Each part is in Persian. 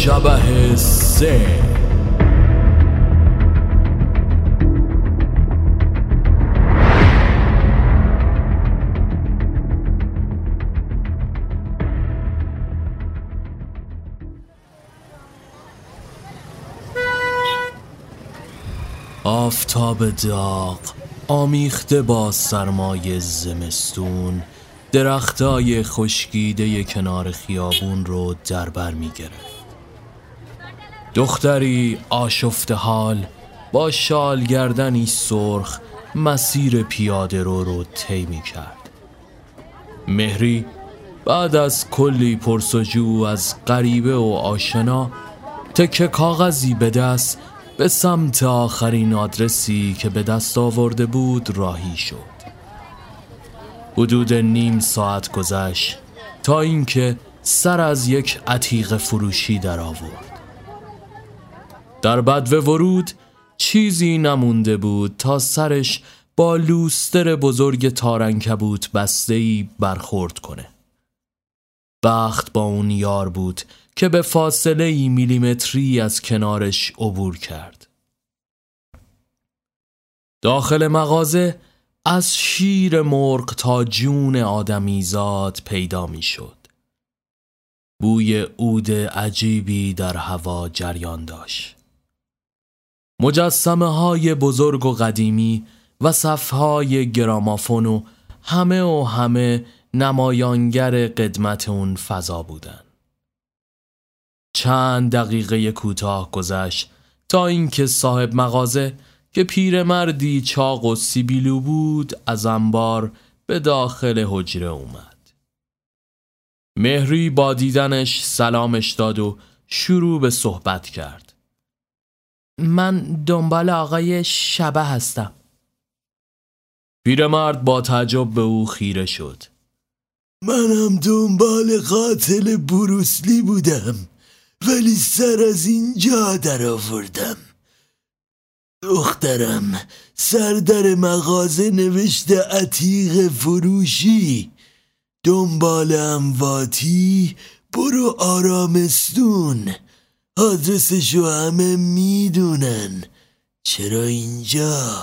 شبه سه. آفتاب داغ آمیخته با سرمای زمستون درختای خشکیده کنار خیابون رو در بر می گرفت دختری آشفت حال با شال گردنی سرخ مسیر پیاده رو رو طی می کرد مهری بعد از کلی پرسجو از غریبه و آشنا تکه کاغذی به دست به سمت آخرین آدرسی که به دست آورده بود راهی شد. حدود نیم ساعت گذشت تا اینکه سر از یک عتیق فروشی در آورد در بد ورود چیزی نمونده بود تا سرش با لوستر بزرگ تارنکبوت بسته ای برخورد کنه بخت با اون یار بود که به فاصله ای میلیمتری از کنارش عبور کرد داخل مغازه از شیر مرغ تا جون آدمیزاد پیدا می‌شد. بوی عود عجیبی در هوا جریان داشت. مجسمه های بزرگ و قدیمی و صفهای گرامافون و همه و همه نمایانگر قدمت اون فضا بودن. چند دقیقه کوتاه گذشت تا اینکه صاحب مغازه که پیرمردی چاق و سیبیلو بود از انبار به داخل حجره اومد مهری با دیدنش سلامش داد و شروع به صحبت کرد من دنبال آقای شبه هستم. پیرمرد با تعجب به او خیره شد. منم دنبال قاتل بروسلی بودم ولی سر از اینجا در آوردم. دخترم سردر مغازه نوشته عتیق فروشی. دنبال امواتی برو آرامستون. آدرسشو همه می‌دونن. چرا اینجا؟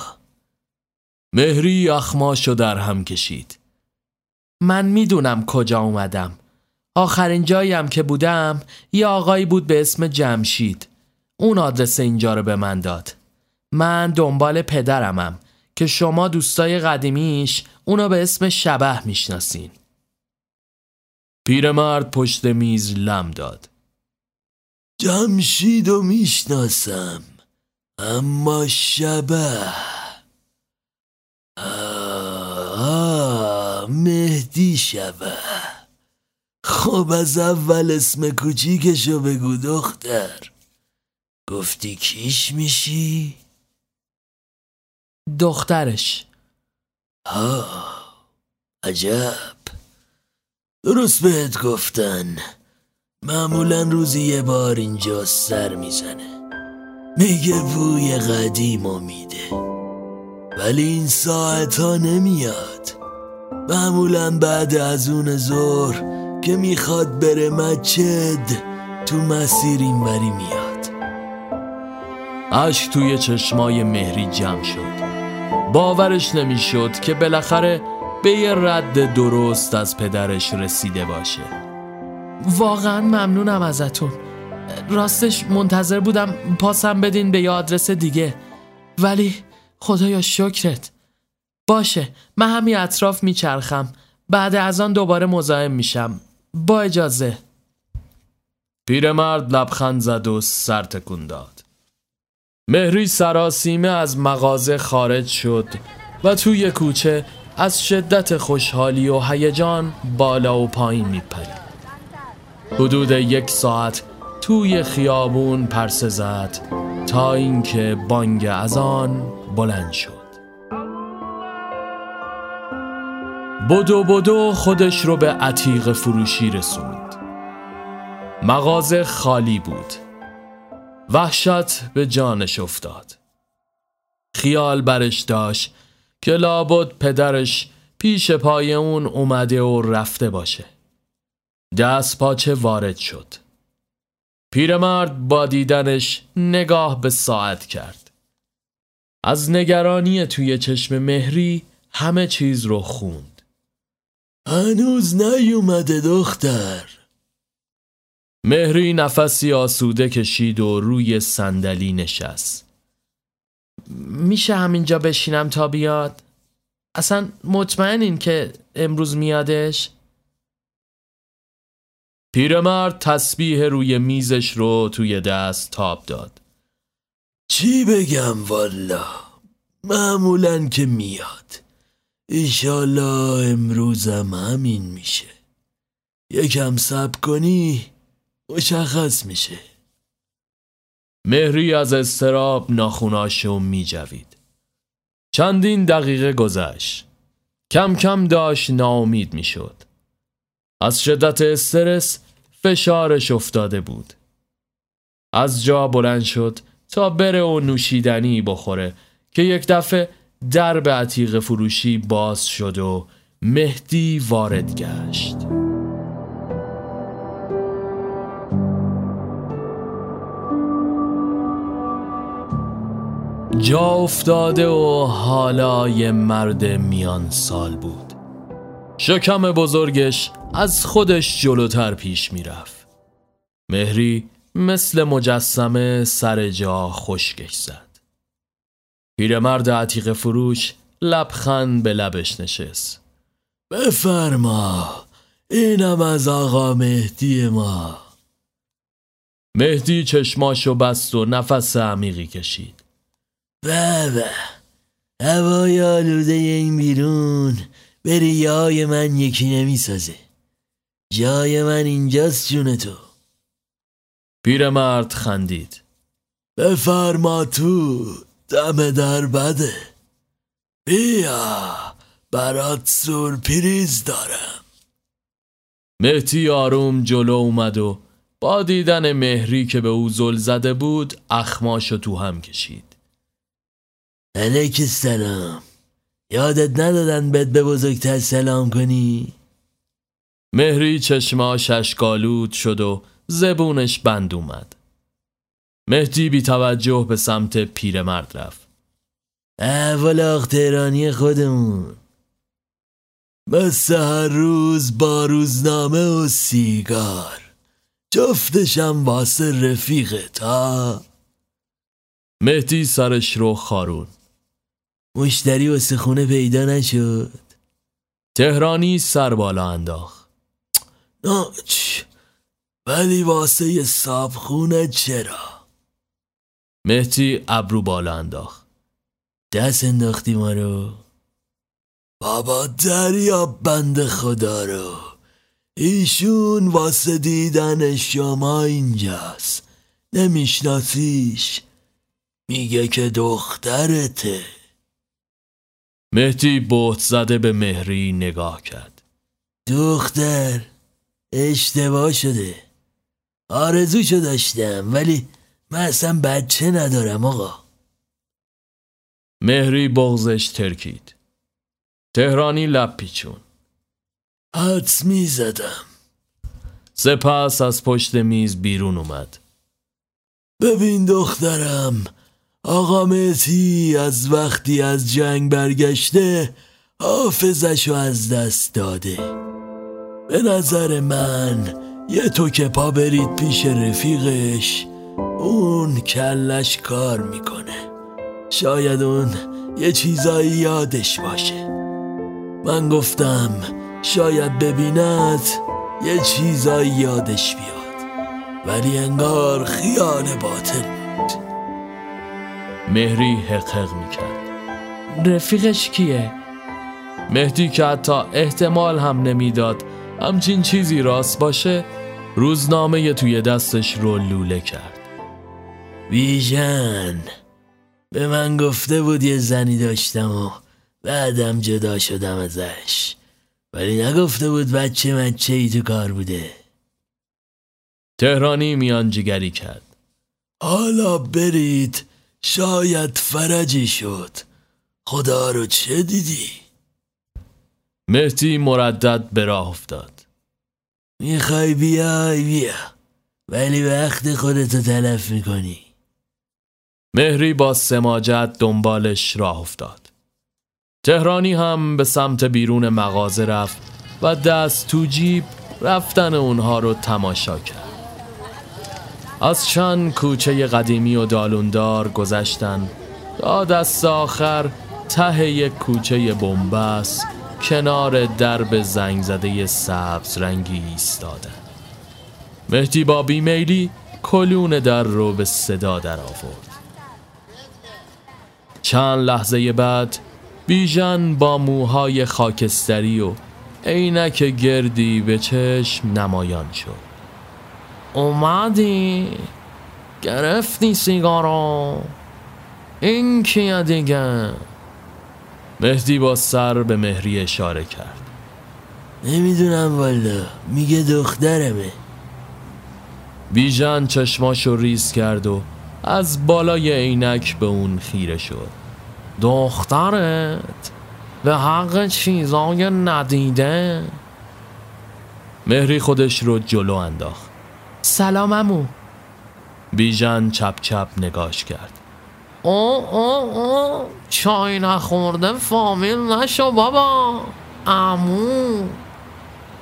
مهری اخماشو در هم کشید. من می‌دونم کجا اومدم. آخرین جاییم که بودم یه آقایی بود به اسم جمشید. اون آدرس اینجا رو به من داد. من دنبال پدرمم که شما دوستای قدیمیش اونو به اسم شبه می‌شناسین. پیرمرد پشت میز لم داد. جمشید و می‌شناسم. اما شبه. آه مهدی شبه. خب از اول اسم کوچیکشو بگو دختر. گفتی کیش میشی؟ دخترش. ها عجب. درست بهت گفتن. معمولا روزی یه بار اینجا سر می‌زنه. میگه بوی قدیم و میده. ولی این ساعت ها نمیاد. معمولا بعد از اون ظهر که می‌خواد بره مچد تو مسیر اینوری میاد. اشک توی چشمای مهری جمع شد. باورش نمی‌شد که بالاخره به یه رد درست از پدرش رسیده باشه. واقعا ممنونم ازتون. راستش منتظر بودم پاسم بدین به یه آدرس دیگه. ولی خدایا شکرت. باشه من همین اطراف میچرخم. بعد از آن دوباره مزاحم میشم. با اجازه. پیرمرد لبخند زد و سر تکون داد. مهری سراسیمه از مغازه خارج شد و توی کوچه از شدت خوشحالی و هیجان بالا و پایین میپرید. حدود یک ساعت توی خیابون پرسه زد تا اینکه بانگ از آن بلند شد. بدو بدو خودش رو به عتیق فروشی رسوند. مغازه خالی بود. وحشت به جانش افتاد. خیال برش داشت که لابد پدرش پیش پای اون اومده و رفته باشه. دست پاچه وارد شد. پیرمرد با دیدنش نگاه به ساعت کرد. از نگرانی توی چشم مهری همه چیز رو خوند. هنوز نیومده دختر. مهری نفسی آسوده کشید و روی صندلی نشست. میشه همینجا بشینم تا بیاد؟ اصلا مطمئنین که امروز میادش؟ پیرمرد تسبیح روی میزش رو توی دست تاب داد. چی بگم والا؟ معمولا که میاد. ایشالا امروزم همین میشه. یکم سب کنی مشخص میشه. مهری از استراب ناخوناشو میجوید. چندین دقیقه گذشت. کم کم داشت ناامید می‌شد. از شدت استرس فشارش افتاده بود. از جا بلند شد تا بره و نوشیدنی بخوره که یک دفعه درب عتیق فروشی باز شد و مهدی وارد گشت. جا افتاده و حالا یه مرد میان سال بود. شکم بزرگش از خودش جلوتر پیش می‌رفت. مهری مثل مجسمه سر جا خشکش زد. پیرمرد عتیق فروش لبخند به لبش نشست. بفرما اینم از آقا مهدی ما. مهدی چشماشو بست و نفس عمیقی کشید. به هوای آلوده این بیرون به ریای من یکی نمی‌سازه. جای من اینجاست جون تو. پیرمرد خندید. بفرما تو دم در بده. بیا برات سورپریز دارم. مهدی آروم جلو اومد و با دیدن مهری که به او زل زده بود اخماشو تو هم کشید. علیک سلام یادت ندادن بد به بزرگتر سلام کنی؟ مهری چشما ششگالود شد و زبونش بند اومد. مهدی بی توجه به سمت پیرمرد رفت. اول آخ تهرانی خودمون. مثل هر روز با روزنامه و سیگار. جفتشم واسه رفیقه تا مهدی سرش رو خارون مشتری واسه خونه پیدا نشد. تهرانی سر بالا انداخت. ناچ ولی واسه یه خونه چرا؟ مهدی ابرو بالا انداخت. دست انداختی ما رو؟ بابا دریا بند خدا رو. ایشون واسه دیدن شما اینجاست. نمیشناسیش. میگه که دخترته. مهدی بهت زده به مهری نگاه کرد. دختر اشتباه شده. آرزوشو داشتم ولی من اصلا بچه ندارم آقا. مهری بغزش ترکید. تهرانی لب پیچون. حدس می زدم سپس از پشت میز بیرون اومد. ببین دخترم آقا مهتی از وقتی از جنگ برگشته حافظشو از دست داده. به نظر من یه تو که پا برید پیش رفیقش اون کلش کار می‌کنه. شاید اون یه چیزایی یادش باشه. من گفتم شاید ببیند یه چیزایی یادش بیاد. ولی انگار خیال باطل بود. مهری حقق می‌کرد. رفیقش کیه؟ مهدی که حتی احتمال هم نمی‌داد همچین چیزی راست باشه روزنامه توی دستش رو لوله کرد. بیژن به من گفته بود یه زنی داشتم و بعدم جدا شدم ازش. ولی نگفته بود بچه من ای تو کار بوده. تهرانی میان جگری کرد. حالا برید شاید فرجی شد. خدا رو چه دیدی؟ مهدی مردد به راه افتاد. می‌خوای بیای بیا. ولی وقت خودتو تلف می‌کنی. مهری با سماجت دنبالش راه افتاد. تهرانی هم به سمت بیرون مغازه رفت و دست تو جیب رفتن اونها رو تماشا کرد. از چند کوچه قدیمی و دالوندار گذشتن تا دست آخر ته یک کوچه بنبست کنار درب زنگ زده سبز رنگی ایستاده. مهدی با بیمیلی کلون در رو به صدا در آورد. چند لحظه بعد بیژن با موهای خاکستری و عینک گردی به چشم نمایان شد. اومدی؟ گرفتی سیگارو؟ این کیه دیگه؟ مهدی با سر به مهری اشاره کرد. نمی‌دونم والا میگه دخترمه. بیژن چشماشو ریز کرد و از بالای عینک به اون خیره شد. دخترت؟ به حق چیزای ندیده؟ مهری خودش رو جلو انداخت. سلام امو بیژن چپ چپ نگاش کرد. او او او چای نخورده فامیل نشو بابا. امو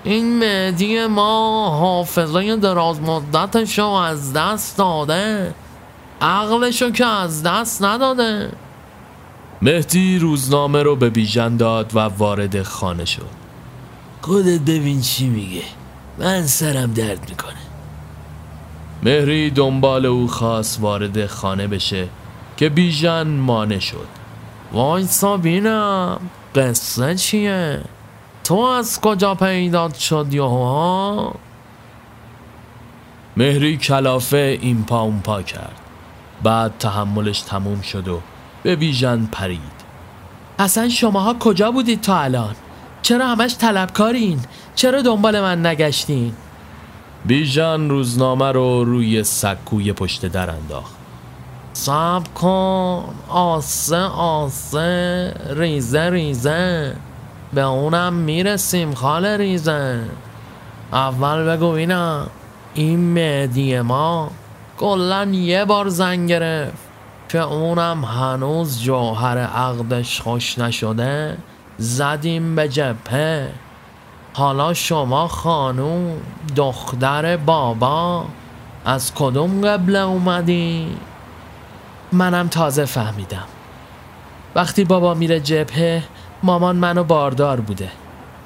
این مهدی ما حافظه دراز مدتشو از دست داده. عقلشو که از دست نداده. مهدی روزنامه رو به بیژن داد و وارد خانه شد. خودت ببین چی میگه. من سرم درد می‌کنه. مهری دنبال او خواست وارد خانه بشه که بیژن مانه شد. وایسا بینم قصه چیه؟ تو از کجا پیدا شدی ها مهری کلافه این پا اون پا کرد. بعد تحملش تموم شد و به بیژن پرید. اصلا شماها کجا بودید تا الان؟ چرا همش طلبکارین؟ چرا دنبال من نگشتین؟ بیژن روزنامه رو روی سکوی پشت در انداخت. سب کن آسه آسه ریزه ریزه. به اونم می‌رسیم خال ریزه. اول بگو این مهدی ما کلا یه بار زنگ گرفت که اونم هنوز جوهر عقدش خوش نشده زدیم به جپه حالا شما خانوم دختر بابا از کدوم قبله اومدی؟ منم تازه فهمیدم. وقتی بابا میره جبهه مامان منو باردار بوده.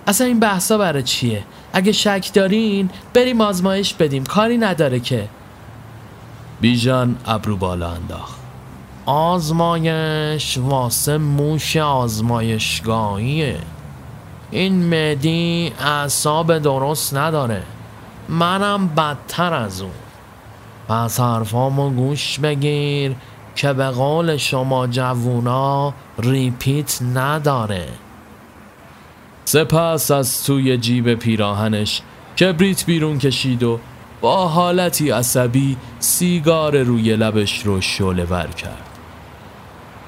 اصلا این بحثا برای چیه؟ اگه شک دارین بریم آزمایش بدیم. کاری نداره که. بیژن ابرو بالا انداخت. آزمایش واسه موش آزمایشگاهیه. این مدی اعصاب درست نداره. منم بدتر از اون. پس حرفامو گوش بگیر که به قول شما جوونا ریپیت نداره. سپس از توی جیب پیراهنش کبریت بیرون کشید و با حالتی عصبی سیگار روی لبش رو شعله ور کرد.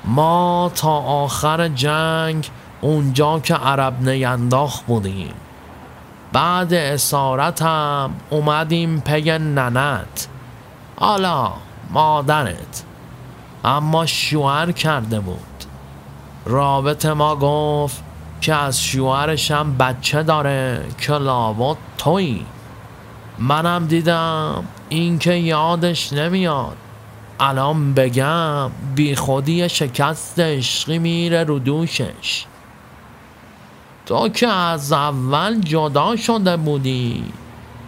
ما تا آخر جنگ اونجا که عرب نینداخ بودیم. بعد اسارتم اومدیم پی ننت. حالا مادرت. اما شوهر کرده بود. رابط ما گفت که از شوهرشم بچه داره که لابد توی. منم دیدم اینکه یادش نمیاد. الان بگم بی خودی شکست عشقی میره رو دوشش. تو که از اول جدا شده بودی.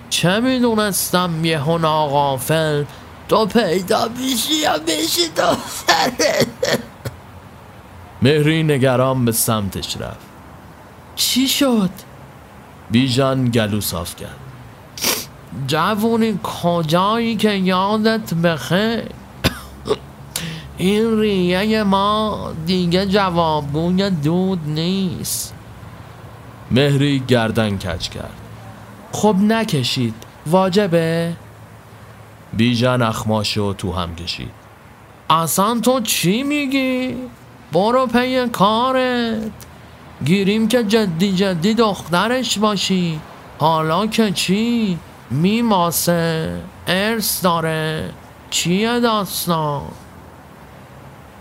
چه می‌دونستم یه هنا غافل تو پیدا بیشی یا بیشی تو مهری نگران به سمتش رفت. چی شد؟ بیژن گلو صاف کرد. جوونی کجایی که یادت بخیر؟ این ریه ما دیگه جوابگوی دود نیست. مهری گردن کج کرد. خب نکشید واجبه؟ بیژن اخماشو تو هم کشید. اصلا تو چی میگی؟ برو پی کارت. گیریم که جدی جدی دخترش باشی. حالا که چی؟ میماسه. ارث داره. چیه داستان؟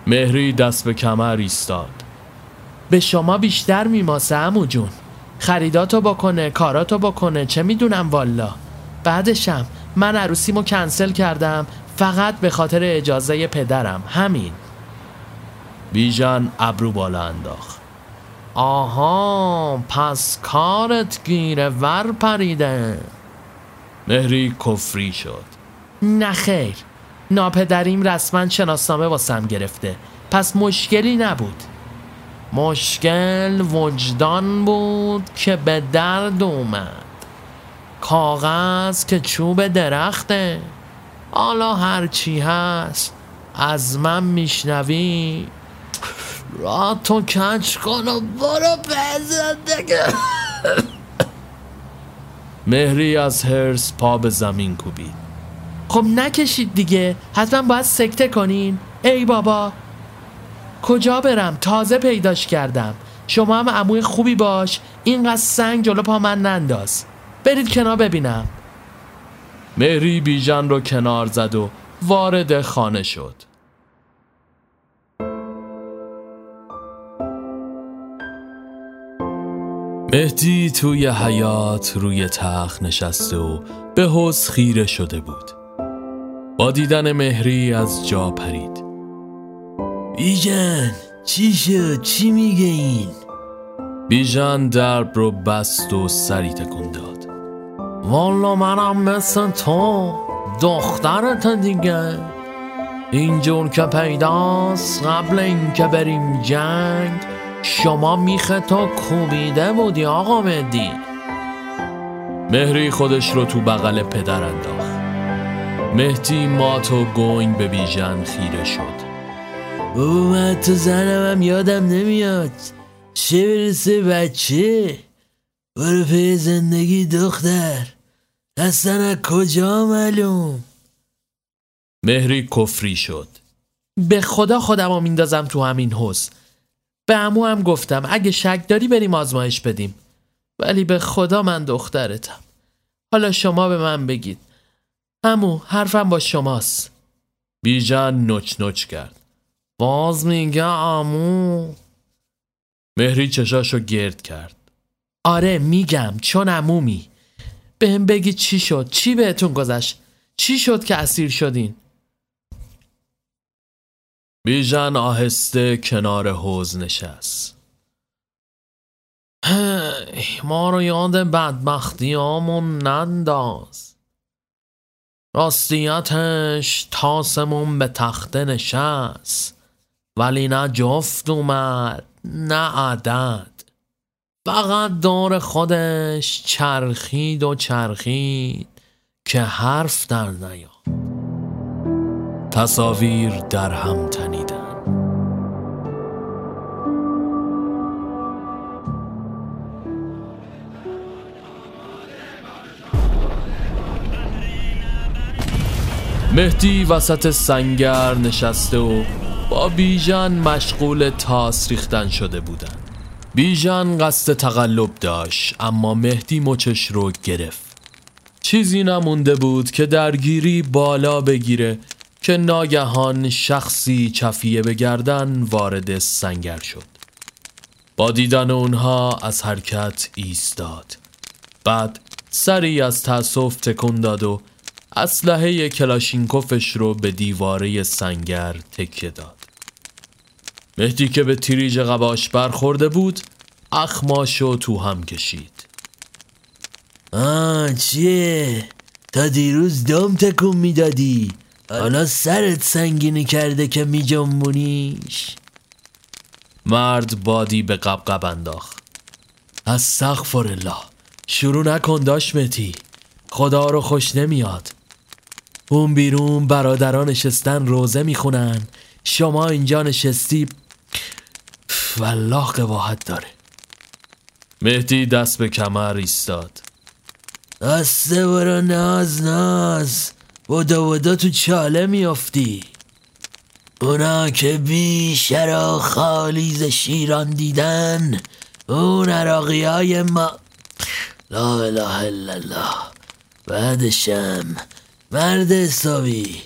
مهری دست به کمر ایستاد. به شما بیشتر میماسه امو جون. خریداتو بکنه کاراتو بکنه چه می‌دونم والا. بعدشم من عروسیمو کنسل کردم فقط به خاطر اجازه پدرم همین. بیژن ابرو بالا انداخت. آها پس کارت گیره ور پریده. مهری کفری شد. نه خیر. ناپدریم رسما شناسنامه واسم گرفته. پس مشکلی نبود. مشکل وجدان بود که به درد اومد. کاغذ که چوب درخته. حالا هرچی هست از من میشنوی. را تو کچ کن و برو به مهری از هرس پا به زمین کوبید. خب نکشید دیگه. حتما باید سکته کنین. ای بابا کجا برم؟ تازه پیداش کردم. شما هم عموی خوبی باش. اینقدر سنگ جلو پا من ننداز. برید کنار ببینم. مهری بیژن رو کنار زد و وارد خانه شد. مهدی توی حیات روی تخت نشسته و به حس خیره شده بود. با دیدن مهری از جا پرید. بیژن چی شد؟ چی میگه این؟ بیژن درب رو بست و سری تکون داد. والا منم مثل تو دخترت دیگه. اینجور که پیداست قبل اینکه بریم جنگ شما میخه تو کوبیده بودی آقا مدی مهری خودش رو تو بغل پدر انداخت. مهدی مات و گنگ به بیژن خیره شد. بابا من تو زنم هم یادم نمیاد. چه برسه بچه؟ برو پی زندگی دختر. اصلا از کجا معلوم؟ مهری کفری شد. به خدا خودم رو میندازم تو همین حوز. به امو هم گفتم اگه شک داری بریم آزمایش بدیم. ولی به خدا من دخترتم. حالا شما به من بگید. امو حرفم با شماست. بیژن نچ نچ کرد. باز میگه امو مهری چشاشو گرد کرد. آره میگم چون عمومی. بهم بگید چی شد؟ چی بهتون گذشت؟ چی شد که اسیر شدین؟ بیژن آهسته کنار حوز نشست. ما رو یاد بدبختی آمون ننداز. راستیتش تاسمون به تخته نشست. ولی نه جفت اومد نه عدد. فقط دور خودش چرخید و چرخید که حرف در نیاد. تصاویر در هم تنیدن. مهدی وسط سنگر نشسته و با بیژن مشغول تاس ریختن شده بودن. بیژن قصد تقلب داشت اما مهدی مچش رو گرفت. چیزی نمونده بود که درگیری بالا بگیره که ناگهان شخصی چفیه به گردن وارد سنگر شد. با دیدن اونها از حرکت ایستاد. بعد سری از تأسف تکون داد و اسلحه کلاشینکوفش رو به دیواره سنگر تکیه داد. مهدی که به تیریج قباش برخورده بود اخماشو تو هم کشید. آه چیه؟ تا دیروز دم تکون می‌دادی. حالا سرت سنگینی کرده که میجنبونیش. مرد بادی به قبقب انداخت. از سقفر الله شروع نکن داش متی خدا رو خوش نمیاد. اون بیرون برادران نشستن روزه می‌خونن. شما اینجا نشستی والله قواحت داره. مهدی دست به کمر ایستاد. دسته برو ناز ناز. ودا ودا تو چاله میافتی. اونا که بی شرا خالیز شیران دیدن اون عراقی های ما. لا اله الا الله. بعدشم مرد حسابی.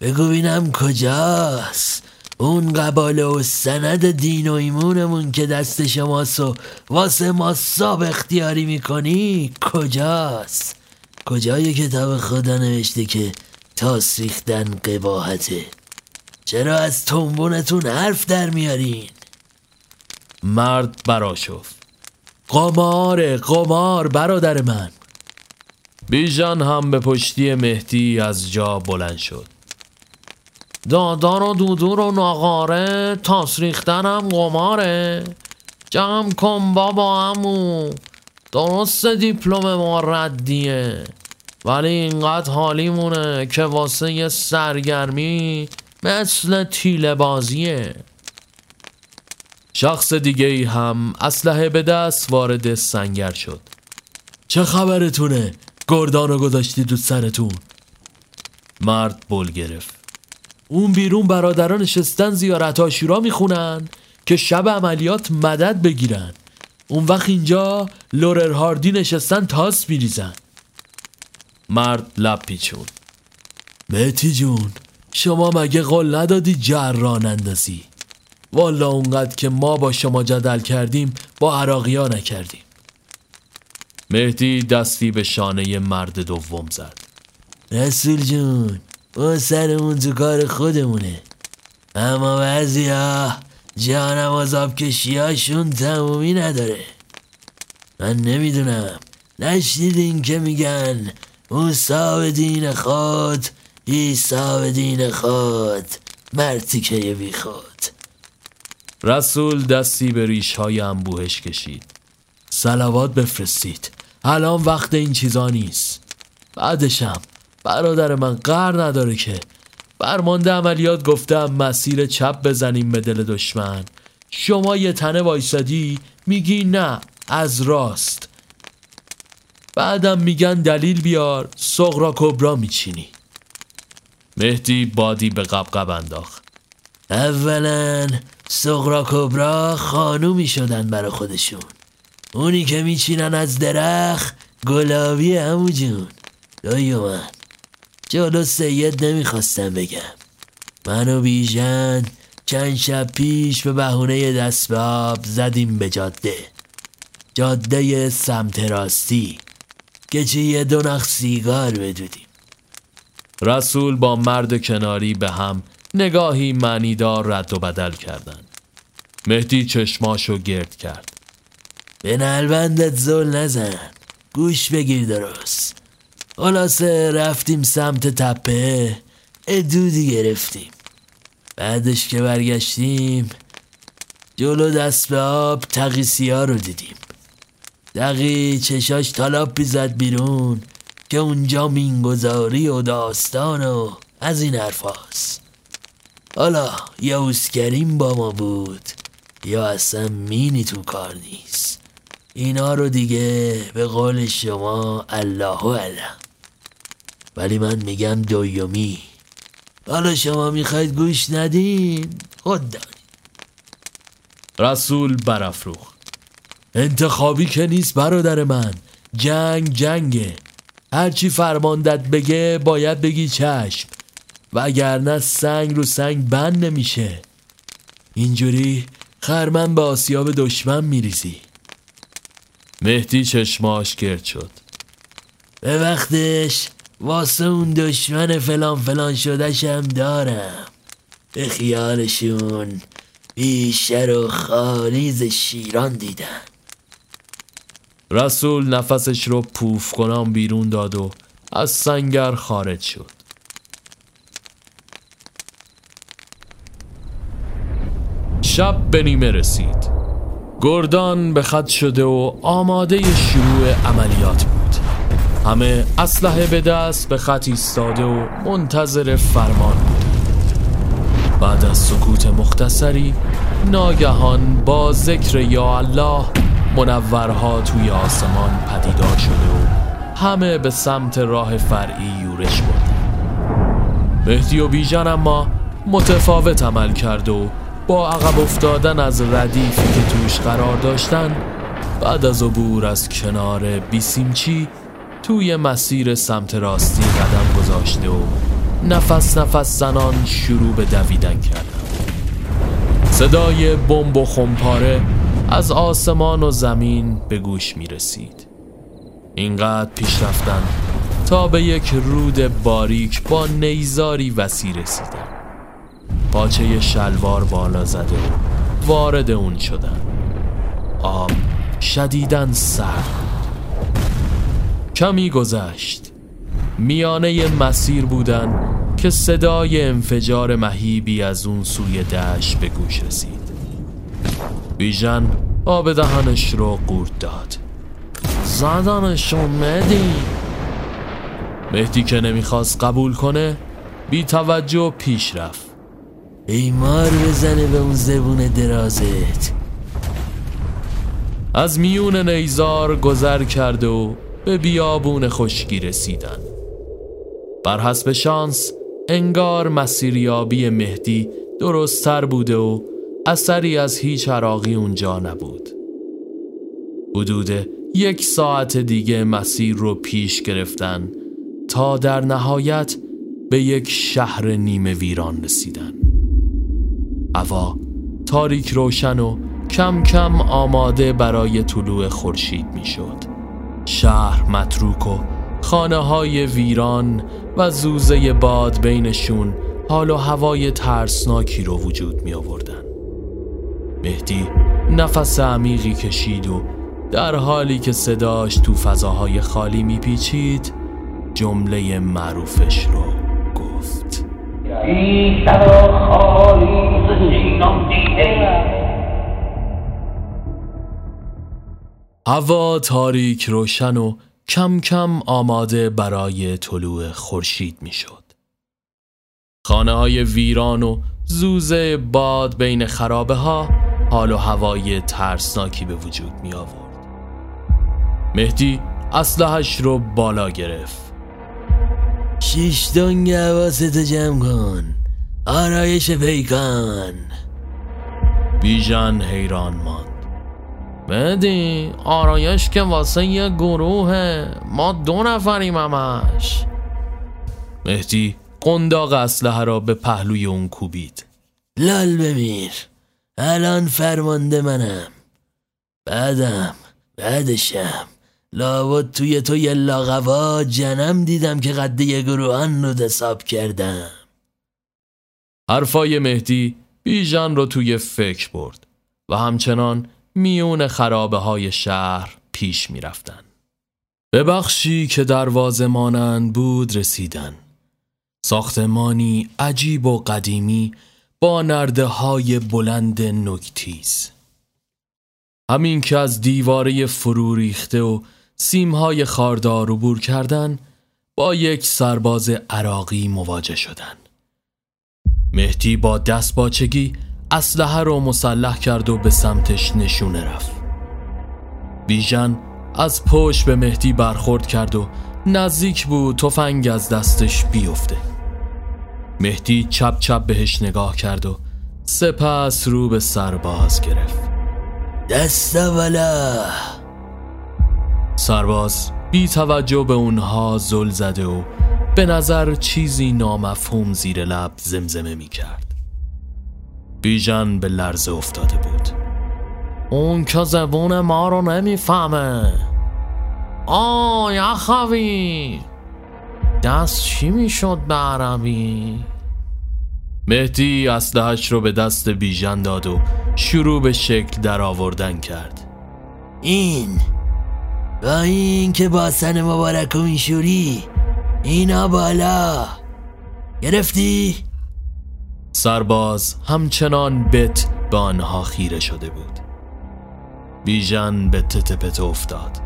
بگو بینم کجاست. اون قباله و سند دین و ایمونمون که دست شماست و واسه ما ساب اختیاری می‌کنی کجاست؟ کجای کتاب خدا نوشته که تاس ریختن قباحته؟ چرا از تنبونتون حرف در میارین؟ مرد براشفت. قمار قمار برادر من. بیژن هم به پشتی مهدی از جا بلند شد. دادار و دودور و ناغاره تاس ریختنم قماره. جمع کن بابا امو درست دیپلم ما ردیه. ولی اینقدر حالیمونه که واسه یه سرگرمی مثل تیله بازیه. شخص دیگه ای هم اسلحه به دست وارد سنگر شد. چه خبرتونه؟ گردان رو گذاشتی تو سرتون. مرد بل گرفت. اون بیرون برادران نشستن زیارت آشورا می‌خونن که شب عملیات مدد بگیرن. اون وقت اینجا لورر هاردی نشستن تاس میریزن. مرد لب پیچون. مهتی جون شما مگه قول ندادی جران اندازی والا اونقدر که ما با شما جدل کردیم با عراقی ها نکردیم. مهدی دستی به شانه مرد دوم زد. رسول جون ما سرمون تو کار خودمونه. اما بعضی ها جانم از کشیاشون تمومی نداره. من نمی‌دونم. نشنیدین که میگن موسا دین خود ایسا دین خود مرتیکه بی خود رسول دستی به ریش های انبوهش کشید. سلوات بفرستید. الان وقت این چیزا نیست. بعدشم. برادر من قر نداره که. فرمانده عملیات گفتم مسیر چپ بزنیم به دل دشمن. شما یه تنه وایسادی میگی نه از راست. بعدم میگن دلیل بیار سغرا کبرا میچینی. مهدی بادی به قبقب انداخت. اولا سغرا کبرا خانومی شدن برا خودشون. اونی که میچینن از درخت گلابی همو جون. من جلو سید نمی‌خواستم بگم. من و بیژن چند شب پیش به بهونه دستباب زدیم به جاده. جاده سمت راستی که چی یه دو نخ سیگار بدودیم رسول با مرد کناری به هم نگاهی معنیدار رد و بدل کردن مهدی چشماشو گرد کرد. به نلبندت زل نزن. گوش بگیر درست. خلاصه رفتیم سمت تپه. ادودی گرفتیم. بعدش که برگشتیم جلو دست به آب تقیسی ها رو دیدیم. دقی چشاش تالاپی بیزد بیرون که اونجا مینگذاری و داستان و از این حرف حالا یا اوسکریم با ما بود. یا اصلا مینی تو کار نیست. اینا رو دیگه به قول شما الله علم ولی من میگم دویومی. حالا شما می‌خواید گوش ندین خود دانید رسول برافروخ انتخابی که نیست برادر من جنگ جنگه. هرچی فرماندت بگه باید بگی چشم. وگرنه سنگ رو سنگ بند نمیشه. اینجوری خرمن به آسیاب دشمن میریزی. مهدی چشماش گرد شد. به وقتش واسه اون دشمن فلان فلان شدهشم دارم. به خیالشون بیشتر و خالیز شیران دیدن رسول نفسش رو پوف کنم بیرون داد و از سنگر خارج شد. شب به نیمه رسید. گردان به خط شده و آماده شروع عملیات بود. همه اسلحه به دست به خط ایستاده و منتظر فرمان بود. بعد از سکوت مختصری ناگهان با ذکر یا الله منورها توی آسمان پدیدار شده و همه به سمت راه فرعی یورش بردن. مهدی و بیژن اما متفاوت عمل کرد و با عقب افتادن از ردیفی که توش قرار داشتن بعد از عبور از کنار بیسیمچی توی مسیر سمت راستی قدم گذاشته و نفس نفس زنان شروع به دویدن کردن. صدای بمب و خمپاره از آسمان و زمین به گوش می رسید. اینقدر پیش رفتن تا به یک رود باریک با نیزاری وسیع رسیدن. پاچه شلوار بالا زده وارد اون شدن. آب شدیدن سرد. کمی گذشت. میانه مسیر بودن که صدای انفجار مهیبی از اون سوی دشت به گوش رسید. بیژن آب دهنش رو قورت داد. زدنشون مهدی. مهدی که نمی‌خواست قبول کنه بی توجه پیش رفت. ای مار بزنه به اون زبون درازت. از میون نیزار گذر کرد و به بیابون خشکی رسیدن. بر حسب شانس انگار مسیریابی مهدی درستتر بوده و اثری از هیچ عراقی اونجا نبود. حدود یک ساعت دیگه مسیر رو پیش گرفتن تا در نهایت به یک شهر نیمه ویران رسیدن. هوا تاریک روشن و کم کم آماده برای طلوع خورشید می‌شد. شهر متروک و خانه های ویران و زوزه باد بینشون حال و هوای ترسناکی رو وجود می آوردن. مهدی نفس عمیقی کشید و در حالی که صداش تو فضاهای خالی میپیچید جمله معروفش رو هوا تاریک روشن و کم کم آماده برای طلوع خورشید می‌شد. خانه های ویران و زوزه باد بین خرابه ها حال و هوای ترسناکی به وجود می آورد. مهدی اسلحش رو بالا گرفت شیش دنگ حواستو جمع کن. آرایش پیکان. بیژن حیران ماند. مهدی آرایش که واسه یه گروهه. ما دو نفریم همش. مهدی قنداق اسلحه را به پهلوی اون کوبید. لال بمیر. الان فرمانده منم. بعدم بعدشم لابد توی تو یه لاغوا جنم دیدم که قده گروهان رو دساب کردم. حرفای مهدی بیژن رو توی فکر برد و همچنان میون خرابه های شهر پیش می رفتن. به بخشی که دروازه مانند بود رسیدن. ساختمانی عجیب و قدیمی با نرده های بلند نکتیز. همین که از دیواره فرو ریخته و سیمهای خاردار عبور کردن با یک سرباز عراقی مواجه شدن. مهدی با دست باچگی اسلحه رو مسلح کرد و به سمتش نشونه رفت. بیژن از پشت به مهدی برخورد کرد و نزدیک بود تفنگ از دستش بیفته. مهدی چپ چپ بهش نگاه کرد و سپس رو به سرباز گرفت. دست ولا سرباز بی توجه به اونها زل زده و به نظر چیزی نامفهوم زیر لب زمزمه می کرد. بیژن به لرزه افتاده بود. اون که زبون ما رو نمی‌فهمه آه یخوی دست چی می‌شد به عربی؟ مهدی اسلحش رو به دست بیژن داد و شروع به شکل در آوردن کرد. این با این که با سن مبارک و میشوری اینا بالا. گرفتی؟ سرباز همچنان بت به آنها خیره شده بود. بیژن به تتپت افتاد.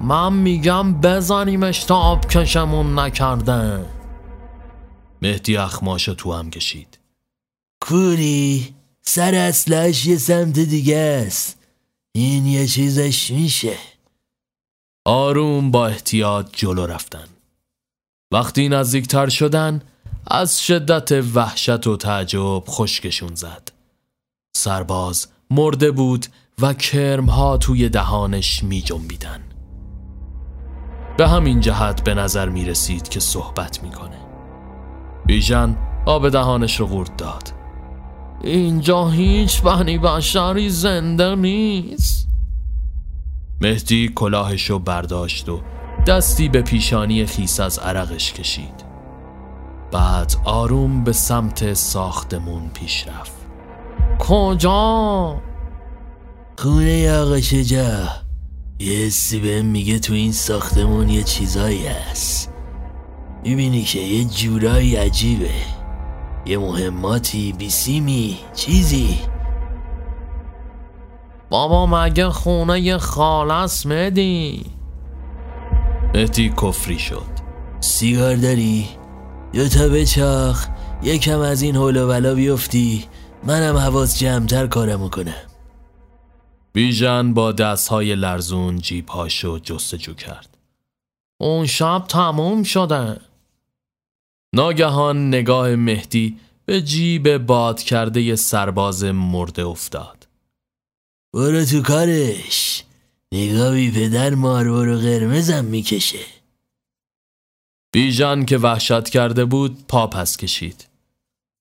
من میگم بزنیمش تا آب کشمون نکرده. مهدی اخماشو تو هم کشید. کوری سر اصلش یه سمت دیگه است. این یه چیزش میشه. آروم با احتیاط جلو رفتن وقتی نزدیکتر شدن از شدت وحشت و تعجب خشکشون زد سرباز مرده بود و کرمها توی دهانش می جنبیدن. به همین جهت به نظر می رسید که صحبت می‌کنه. بیژن آب دهانش رو قورت داد. اینجا هیچ بنی بشری زنده نیست مهدی کلاهش رو برداشت و دستی به پیشانی خیس از عرقش کشید. بعد آروم به سمت ساختمون پیش رفت. کجا؟ خونه آقا شجا یه حسی بهم میگه تو این ساختمون یه چیزایی هست. می‌بینی که یه جورایی عجیبه. یه مهماتی بیسیمی چیزی. بابا مگه خونه یه خالص مدی مهدی کفری شد. سیگار داری؟ دو تا بچاخ یکم از این حول و بلا بیفتی منم حواس جمعتر کارمو کنم. بیژن با دستهای لرزون جیبهاشو جستجو کرد. اون شب تموم شده. ناگهان نگاه مهدی به جیب باد کرده سرباز مرده افتاد. برو تو کارش. نگاهی پدر مارور و قرمزم می‌کشه. بیژن که وحشت کرده بود پا پس کشید.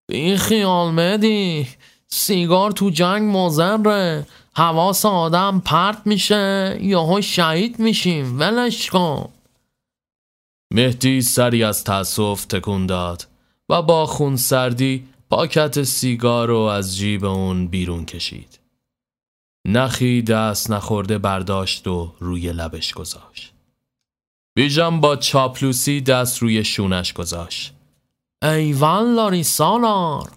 بی خیال مدی سیگار تو جنگ مزره. حواس آدم پرت میشه یهو شهید میشیم. ولش کن. مهدی سری از تأسف تکون داد و با خون سردی پاکت سیگار رو از جیب اون بیرون کشید. نخی دست نخورده برداشت و روی لبش گذاشت. بیژن با چاپلوسی دست روی شونش گذاشت. ایوان لاری سالار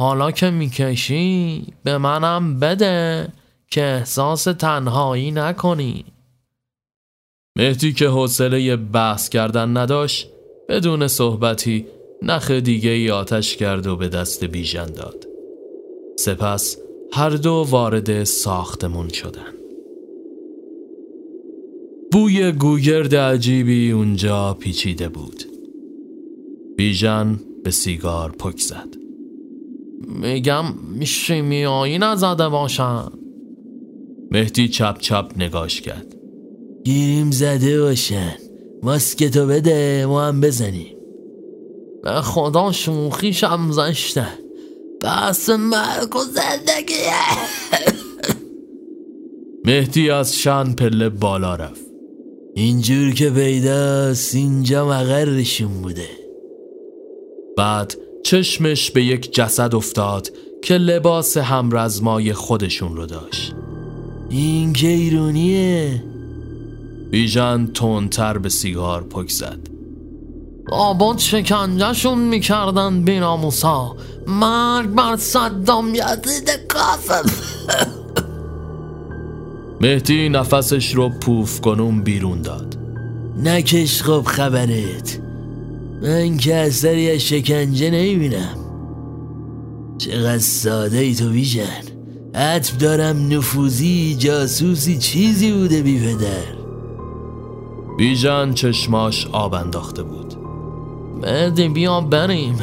حالا که می‌کشی به منم بده که احساس تنهایی نکنی مهدی که حوصله بحث کردن نداشت بدون صحبتی نخ دیگه ای آتش کرد و به دست بیژن داد سپس هر دو وارد ساختمون شدن. بوی گوگرد عجیبی اونجا پیچیده بود. بیژن به سیگار پک زد. میگم شیمیایی نزده باشن. مهدی چپ چپ نگاش کرد. گیریم زده باشن. ماسکتو بده ما هم بزنیم. به خدا شوخیشم زشته. بس مرگ و زندگیه مهدی از شن پله بالا رفت. اینجور که پیداست اینجا مقرشون بوده. بعد چشمش به یک جسد افتاد که لباس همرزمای خودشون رو داشت. این که ایرونیه بیژن تندتر به سیگار پک زد. آباد شکنجهشون می‌کردن بیناموسا مرگ بر صدام یزید کافم مهدی نفسش رو پوف کنون بیرون داد نکش خب خبرت من که اثری از شکنجه نمی‌بینم چقدر ساده ای تو بیژن عطب دارم نفوذی جاسوسی چیزی بوده بی پدر چشماش آب انداخته بود مهدی بیا بریم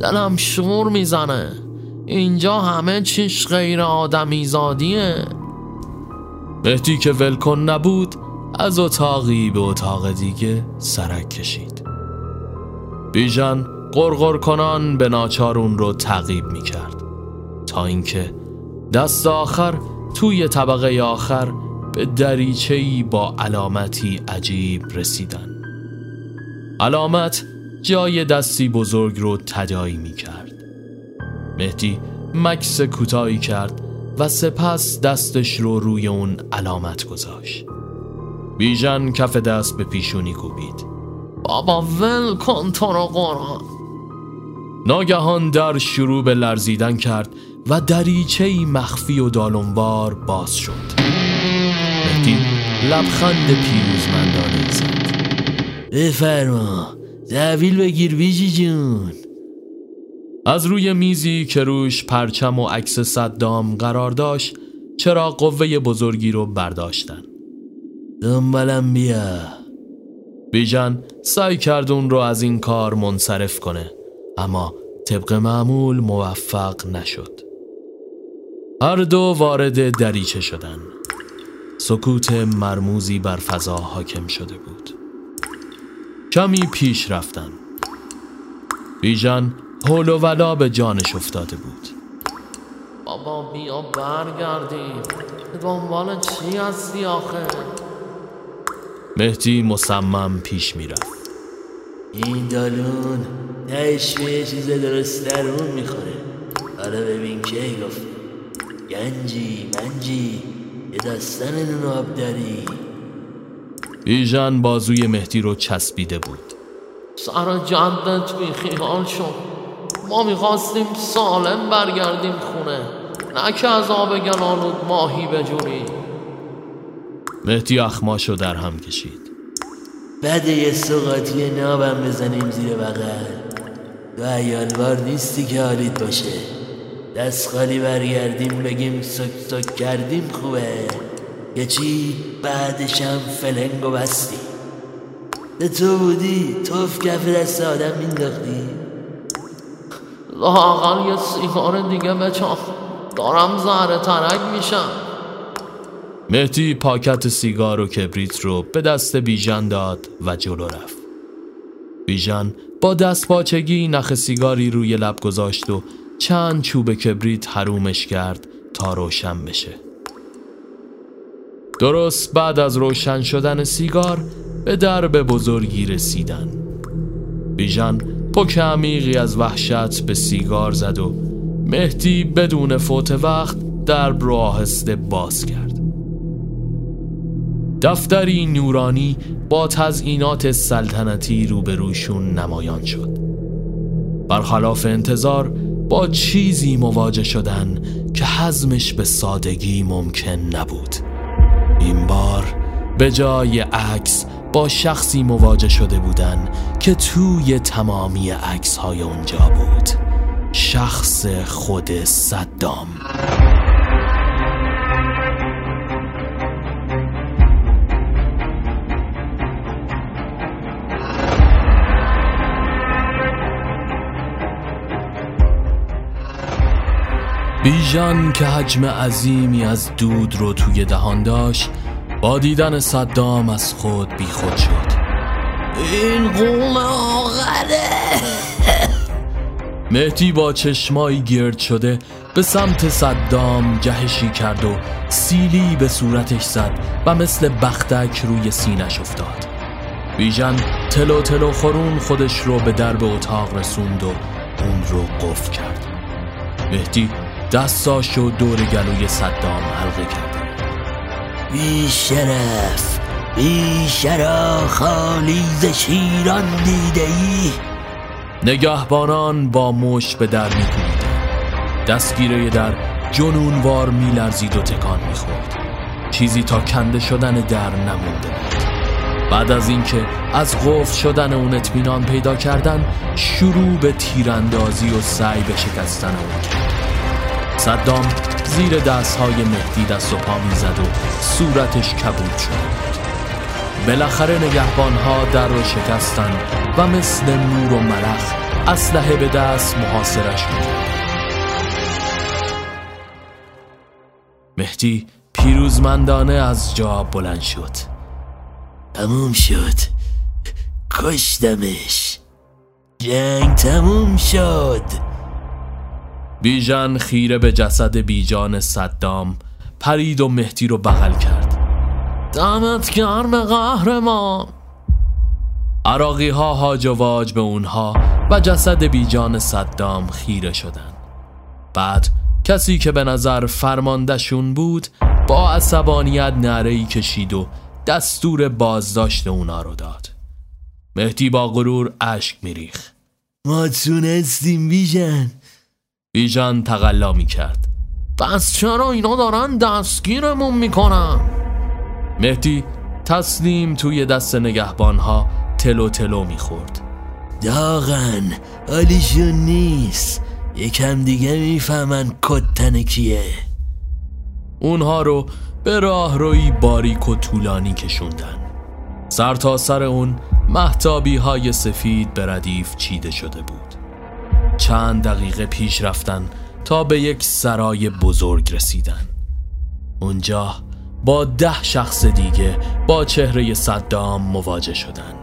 دلم شور می‌زنه. اینجا همه چیش غیر آدمی زادیه. مهدی که ولکن نبود از اتاقی به اتاق دیگه سرک کشید. بیژن قرقر کنان به ناچارون رو تعقیب می کرد تا اینکه دست آخر توی طبقه آخر به دریچهی با علامتی عجیب رسیدن. علامت جای دستی بزرگ رو تدایی می کرد مهدی مکس کوتاهی کرد و سپس دستش رو روی اون علامت گذاشت. بیژن کف دست به پیشونی کوبید. بابا ول کن تو رو قرآن. ناگهان در شروع به لرزیدن کرد و دریچه مخفی و دالونوار باز شد. مهدی لبخند پیروزمندانه زد. بفرما. تحویل بگیر بیجی جون. از روی میزی که روش پرچم و عکس صدام قرار داشت چرا قوه بزرگی رو برداشتن؟ دنبالم بیا. بیژن سعی کرد اون رو از این کار منصرف کنه اما طبق معمول موفق نشد. هر دو وارد دریچه شدن. سکوت مرموزی بر فضا حاکم شده بود. کمی پیش رفتن. بیژن حول و ولا به جانش افتاده بود. بابا بیا برگردیم. دنبال چی هستی آخه؟ مهدی مصمم پیش می‌رفت. این دالون نهش به یه چیز درست درون می‌خوره. حالا ببین کی گفت. گنجی منجی یه دستن آب داری. بیژن بازوی مهدی رو چسبیده بود. سر جدت بی خیال شد ما می‌خواستیم سالم برگردیم خونه. نه که از آب گلالود ماهی بجوری. مهدی اخماشو در هم کشید. بعد یه سوقاتی نابم بزنیم زیر بغل. تو ایالوار نیستی که حالیت باشه. دست خالی برگردیم بگیم سک سک کردیم خوبه. یه چی بعدشم فلنگ و بستی. به تو بودی توف کف دست آدم مینداختی. لاقل یه سیگار دیگه بچام دارم زهره ترک میشم. مهدی پاکت سیگار و کبریت رو به دست بیژن داد و جلو رفت. بیژن با دست باچگی نخ سیگاری روی لب گذاشت و چند چوب کبریت حرومش کرد تا روشن بشه. درست بعد از روشن شدن سیگار به درب بزرگی رسیدن. بیژن پک عمیقی از وحشت به سیگار زد و مهدی بدون فوت وقت درب رو آهسته باز کرد. دفتری نورانی با تزئینات سلطنتی روبروشون نمایان شد. برخلاف انتظار با چیزی مواجه شدن که حزمش به سادگی ممکن نبود. این بار به جای عکس با شخصی مواجه شده بودن که توی تمامی عکس های اونجا بود. شخص خود صدام. بیژن که حجم عظیمی از دود رو توی دهان داشت با دیدن صدام از خود بیخود شد. این قوم آخره مهدی با چشمایی گرد شده به سمت صدام جهشی کرد و سیلی به صورتش زد و مثل بختک روی سینش افتاد. بیژن تلو تلو خورون خودش رو به درب اتاق رسوند و اون رو قفل کرد. مهدی دستاش و دور گلوی صدام حلقه کرد بی شرف بی شرا خالی ز شیران دیده ای نگهبانان با مش به در میکوبیدند. دستگیره در جنونوار میلرزید و تکان می‌خورد. چیزی تا کنده شدن در نمونده بود. بعد از اینکه از قفل شدن اون اطمینان پیدا کردن شروع به تیراندازی و سعی به شکستن اون کرد. صدام زیر دستهای مهدی دست و پا می‌زد و صورتش کبود بود بالاخره نگهبانها در رو شکستن و مثل نور و ملخ اسلحه به دست محاصرش می‌کرد مهدی پیروزمندانه از جا بلند شد. تموم شد. کشتمش. جنگ تموم شد. بیژن خیره به جسد بیجان صدام پرید و مهدی رو بغل کرد. دمت گرم قهرمان عراقی ها هاج و واج به اونها و جسد بیجان صدام خیره شدن. بعد کسی که به نظر فرماندهشون بود با عصبانیت نعره‌ای کشید و دستور بازداشت اونا رو داد. مهدی با غرور اشک میریخ ما تونستیم بیژن. بیژن تقلا می‌کرد. پس چرا اینا دارن دستگیرمون می‌کنن؟ مهدی تسلیم توی دست نگهبانها تلو تلو می‌خورد. داغن حالیشون نیست. یکم دیگه می‌فهمن کتن کیه. اونها رو به راه روی باریک و طولانی کشوندن. سر تا سر اون محتابی های سفید به ردیف چیده شده بود. چند دقیقه پیش رفتن تا به یک سرای بزرگ رسیدن. اونجا با ده شخص دیگه با چهره صدام مواجه شدن.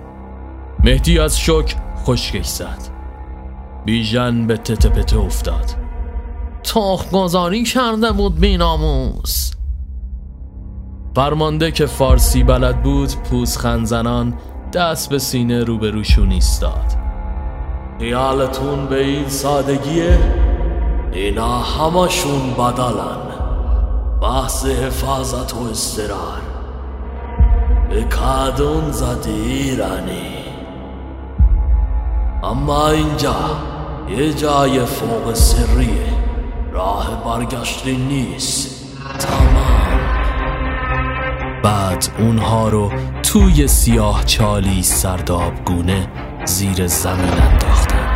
مهدی از شک خشکش زد. بیژن به تته پته افتاد. تخ گذاری کرده بود بیناموس. فرمانده که فارسی بلد بود پوز خنزنان دست به سینه روبروشون ایستاد خیالتون به این سادگیه؟ اینا همشون بدلن. بحث حفاظت و استرار. به کادون زدی ایرانی. اما اینجا یه جای فوق سریه. راه برگشتی نیست. تمام. بعد اونها رو توی سیاه چالی سردابگونه زیر زمین انداختن.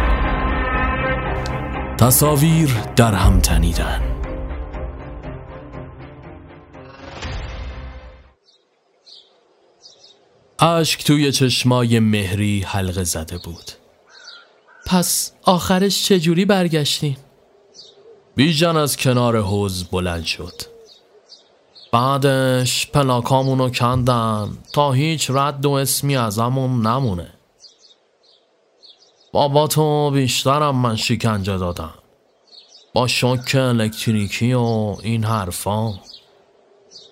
تصاویر در هم تنیدن. اشک توی چشمای مهری حلقه زده بود. پس آخرش چجوری برگشتیم؟ بیژن از کنار حوز بلند شد. بعدش پلاکامونو کندن تا هیچ رد و اسمی ازمون نمونه. بابا تو بیشترم من شکنجه دادم. با شک الکتریکی و این حرفا.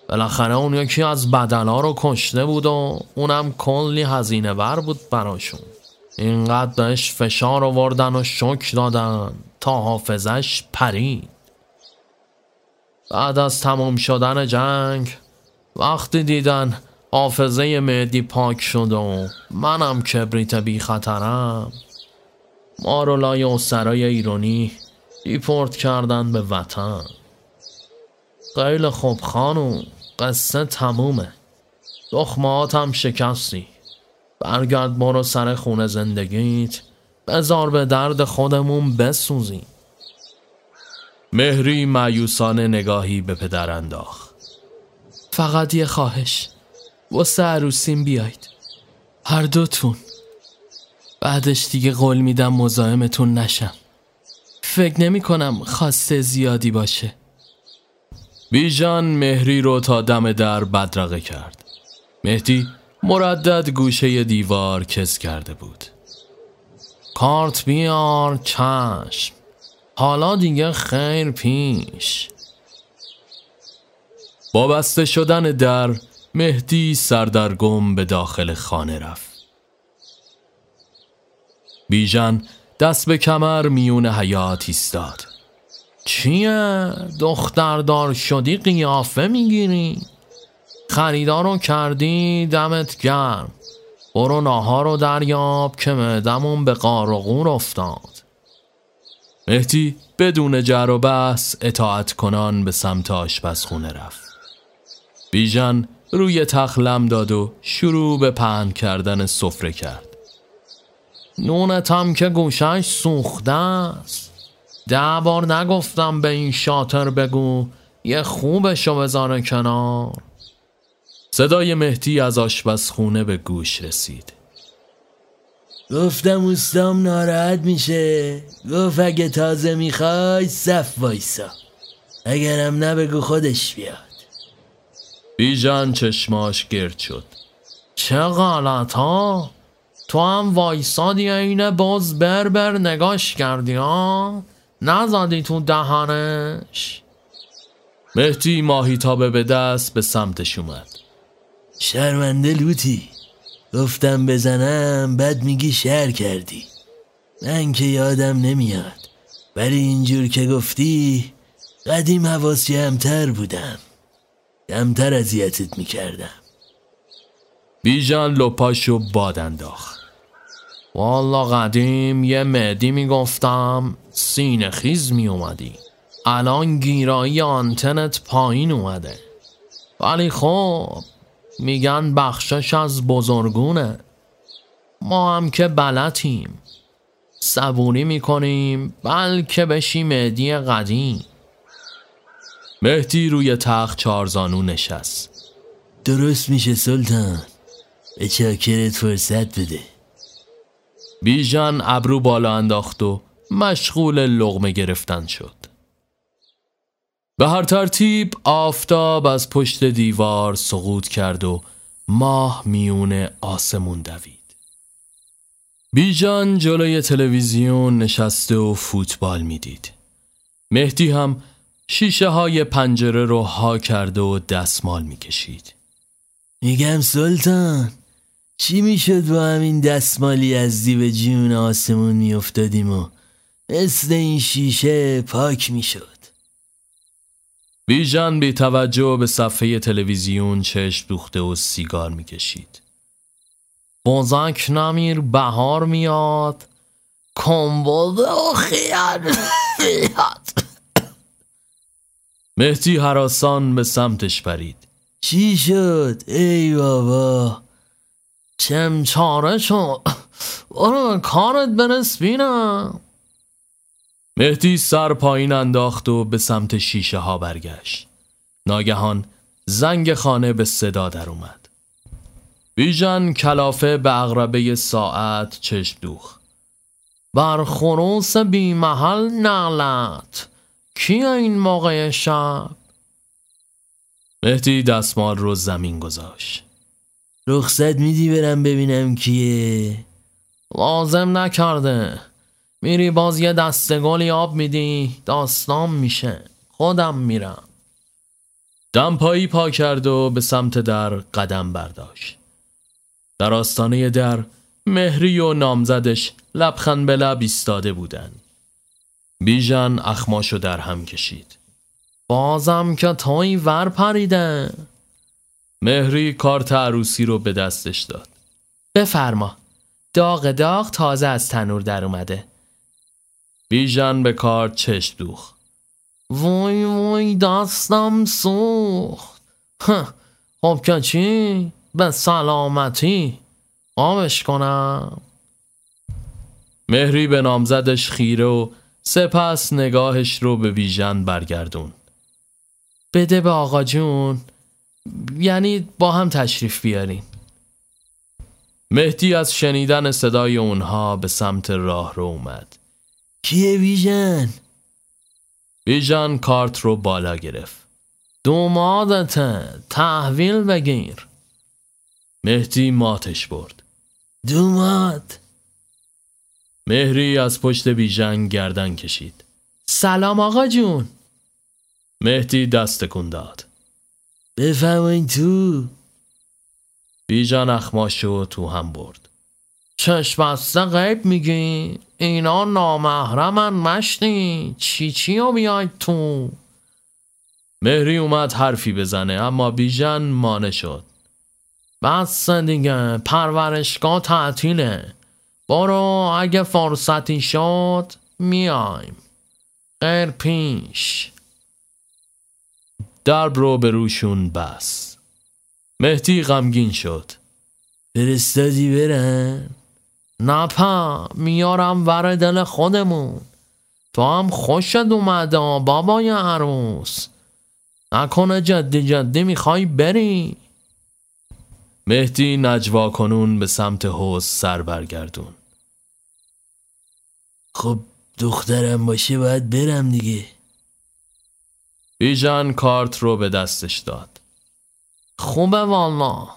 بالاخره اون یکی از بدلا رو کشته بود و اونم کلی هزینه بر بود براشون. اینقدر بهش فشار آوردن و شک دادن تا حافظش پرید. بعد از تمام شدن جنگ وقتی دیدن حافظه مهدی پاک شد و منم کبریت بی خطرم ما رو لای اسرای ایرانی دیپورت کردن به وطن. خیلی خوب خانو قصه تمومه. دخمات هم شکستی. برگرد برو سر خونه زندگیت بزار به درد خودمون بسوزی مهری معیوسانه نگاهی به پدر انداخت. فقط یه خواهش واسه عروسیم بیاید. هر دوتون. بعدش دیگه قول میدم مزاحمتون نشم. فکر نمی کنم خواسته زیادی باشه. بیژان مهری رو تا دم در بدرقه کرد. مهدی مردد گوشه دیوار کس کرده بود. کارت بیار چشم. حالا دیگه خیر پیش. با بسته شدن در مهدی سردرگم به داخل خانه رفت. بیژن دست به کمر میون حیات ایستاد چیه؟ دختردار شدی قیافه می‌گیری؟ خریدارو کردی دمت گرم برو ناها رو دریاب که معدمون به قارقور افتاد مهدی بدون جر و بحث اطاعت کنان به سمت آشپزخونه رفت بیژن روی تخلم داد و شروع به پهن کردن سفره کرد نونتم که گوشش سوخته است. ده بار نگفتم به این شاتر بگو یه خوبشو بذاره کنار. صدای مهدی از آشپزخونه به گوش رسید. گفتم اوستام ناراحت میشه. گفت اگه تازه می‌خوای صف وایسا. اگرم نبگو خودش بیاد. بیژن چشماش گرد شد. چه غلط ها تو هم وایسادی اینه؟ باز بربر نگاش کردی ها؟ نزدی تو دهانش مهدی ماهیتابه به دست به سمتش اومد. شرمنده لوتی. گفتم بزنم بد میگی شهر کردی. من که یادم نمیاد. ولی اینجور که گفتی قدیم حواس جمعتر بودم. کمتر اذیتت می‌کردم. بیژن لپاشو باد انداخت. والا قدیم یه مهدی می‌گفتم سینه خیز میومدی الان گیرایی آنتنت پایین اومده. ولی خب میگن بخشش از بزرگونه. ما هم که بلتیم صبوری می‌کنیم بلکه بشی مهدی قدیم. مهدی روی تخت چارزانو نشست. درست میشه سلطان. به چاکرت فرصت بده. بیژن ابرو بالا انداخت و مشغول لغمه گرفتن شد به هر ترتیب آفتاب از پشت دیوار سقوط کرد و ماه میون آسمون دوید بیژان جلوی تلویزیون نشسته و فوتبال می‌دید. مهدی هم شیشه های پنجره رو ها کرده و دستمال می‌کشید. میگم سلطان چی می‌شد با همین دستمالی از دیو جون آسمون میافتادیم و مثل این شیشه پاک می‌شد بیژن بی توجه به صفحه تلویزیون چشم دوخته و سیگار می‌کشید. بازک نمیر بهار میاد کمبود و خیال میاد مهدی حراسان به سمتش پرید. چی شد ای بابا چم چاره شد برو کارت برس بینم مهدی سر پایین انداخت و به سمت شیشه ها برگشت. ناگهان زنگ خانه به صدا در اومد. بیژن کلافه به اغربه ساعت چشم دوخ. بر خروس بی محل نعلت کی این موقع شب؟ مهدی دستمال رو زمین گذاشت. رخصت میدی برم ببینم کیه؟ لازم نکرده. میری باز یه دسته گلی آب میدی داستان میشه. خودم میرم. دمپایی پا کرد و به سمت در قدم برداشت. در آستانه در مهری و نامزدش لبخند به لب ایستاده بودن. بیژن اخماشو در هم کشید. بازم که توی ور پریده مهری کارت عروسی رو به دستش داد. بفرما. داغ داغ تازه از تنور در اومده. بیژن به کارت چشم دوخ وای وای دستم سوخت. خب که چی؟ به سلامتی. آبش کنم. مهری به نامزدش خیره و سپس نگاهش رو به بیژن برگردون بده به آقا جون. یعنی با هم تشریف بیارین مهدی از شنیدن صدای اونها به سمت راه رو اومد. کیه بیژن؟ بیژن کارت رو بالا گرفت. دومادته تحویل بگیر. مهدی ماتش برد. دوماد؟ مهری از پشت بیژن گردن کشید. سلام آقا جون. مهدی دست کن داد بفرمایین تو. بیژن اخماشو تو هم برد. چشم غیب میگی اینا نامحرمن مشتی. چی چی رو بیاید تو؟ مهری اومد حرفی بزنه اما بیژن مانه شد. بس دیگه پرورشگاه تعطیله. برو اگه فرصتی شد میایم. غیر پیش. درب رو به روشون بس مهدی غمگین شد. فرستادی برن نپا میارم ور دل خودمون. تو هم خوشت اومده بابای عروس. نکنه جدی جدی می‌خوای بری. مهدی نجوا کنون به سمت حوز سر برگردون. خب دخترم باشه باید برم دیگه. بیژن کارت رو به دستش داد. خوبه والا.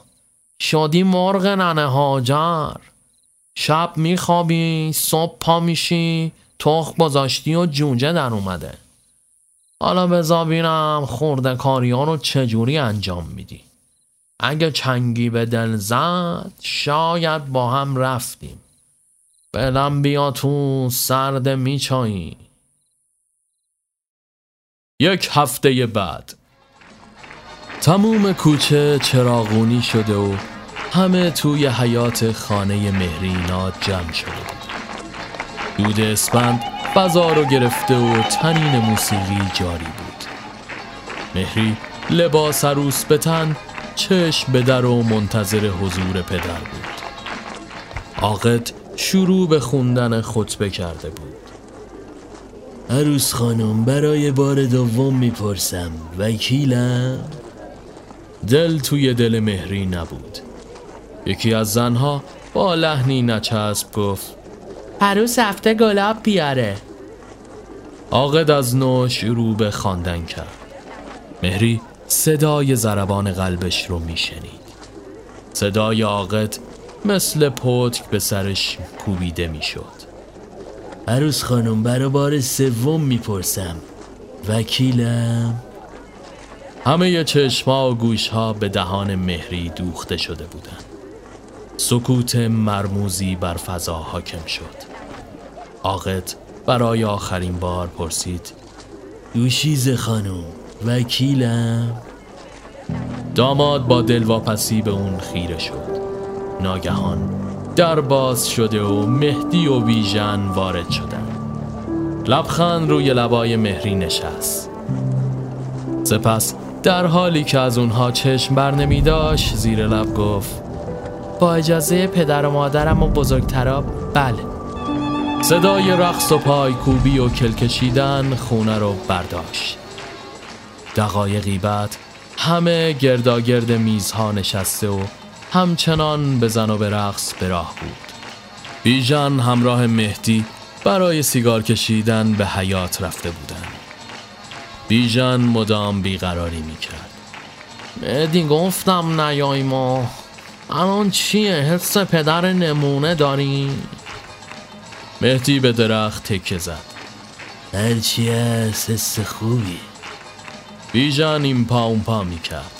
شدی مرغ ننه هاجر شب میخوابی صبح پا میشی تخ گذاشتی و جونجه در اومده. حالا بزا بینم خورده کاریان رو چجوری انجام میدی. اگه چنگی به دل زد شاید با هم رفتیم. بلم بیا تو سرد میچایی. یک هفته بعد. تموم کوچه چراغونی شده و همه توی حیات خانه مهرینات جمع شده بود. دود اسپند فضا رو گرفته و تنین موسیقی جاری بود. مهری لباس عروس به تن چشم به در و منتظر حضور پدر بود. عاقد شروع به خوندن خطبه کرده بود. عروس خانم برای بار دوم می‌پرسم وکیلم؟ دل توی دل مهری نبود. یکی از زنها با لحنی نچسب گفت عروس هفته گلاب بیاره. عاقد از نو شروع به خواندن کرد. مهری صدای ضربان قلبش رو میشنید. صدای عاقد مثل پتک به سرش کوبیده می‌شد. عروس خانم برای بار سوم می‌پرسم وکیلم همه چشما و گوشها به دهان مهری دوخته شده بودند. سکوت مرموزی بر فضا حاکم شد. عاقد برای آخرین بار پرسید دوشیز خانم وکیلم داماد با دلواپسی به اون خیره شد ناگهان در باز شده و مهدی و ویژن وارد شدن. لبخند روی لبای مهری نشست. سپس در حالی که از اونها چشم بر نمی داشت زیر لب گفت با اجازه پدر و مادرم و بزرگتراب بله. صدای رقص و پای کوبی و کلکشیدن خونه رو برداشت. دقایقی بعد همه گرداگرد میزها نشسته و همچنان بزن و به رقص به راه بود. بیژن همراه مهدی برای سیگار کشیدن به حیات رفته بودن بیژن مدام بیقراری می‌کرد. مهدی گفتم نیای ما. الان چیه؟ حس پدر نمونه داری؟ مهدی به درخت تکه زد. هرچی هست؟ حس خوبی. بیژن این پا اون پا می‌کرد.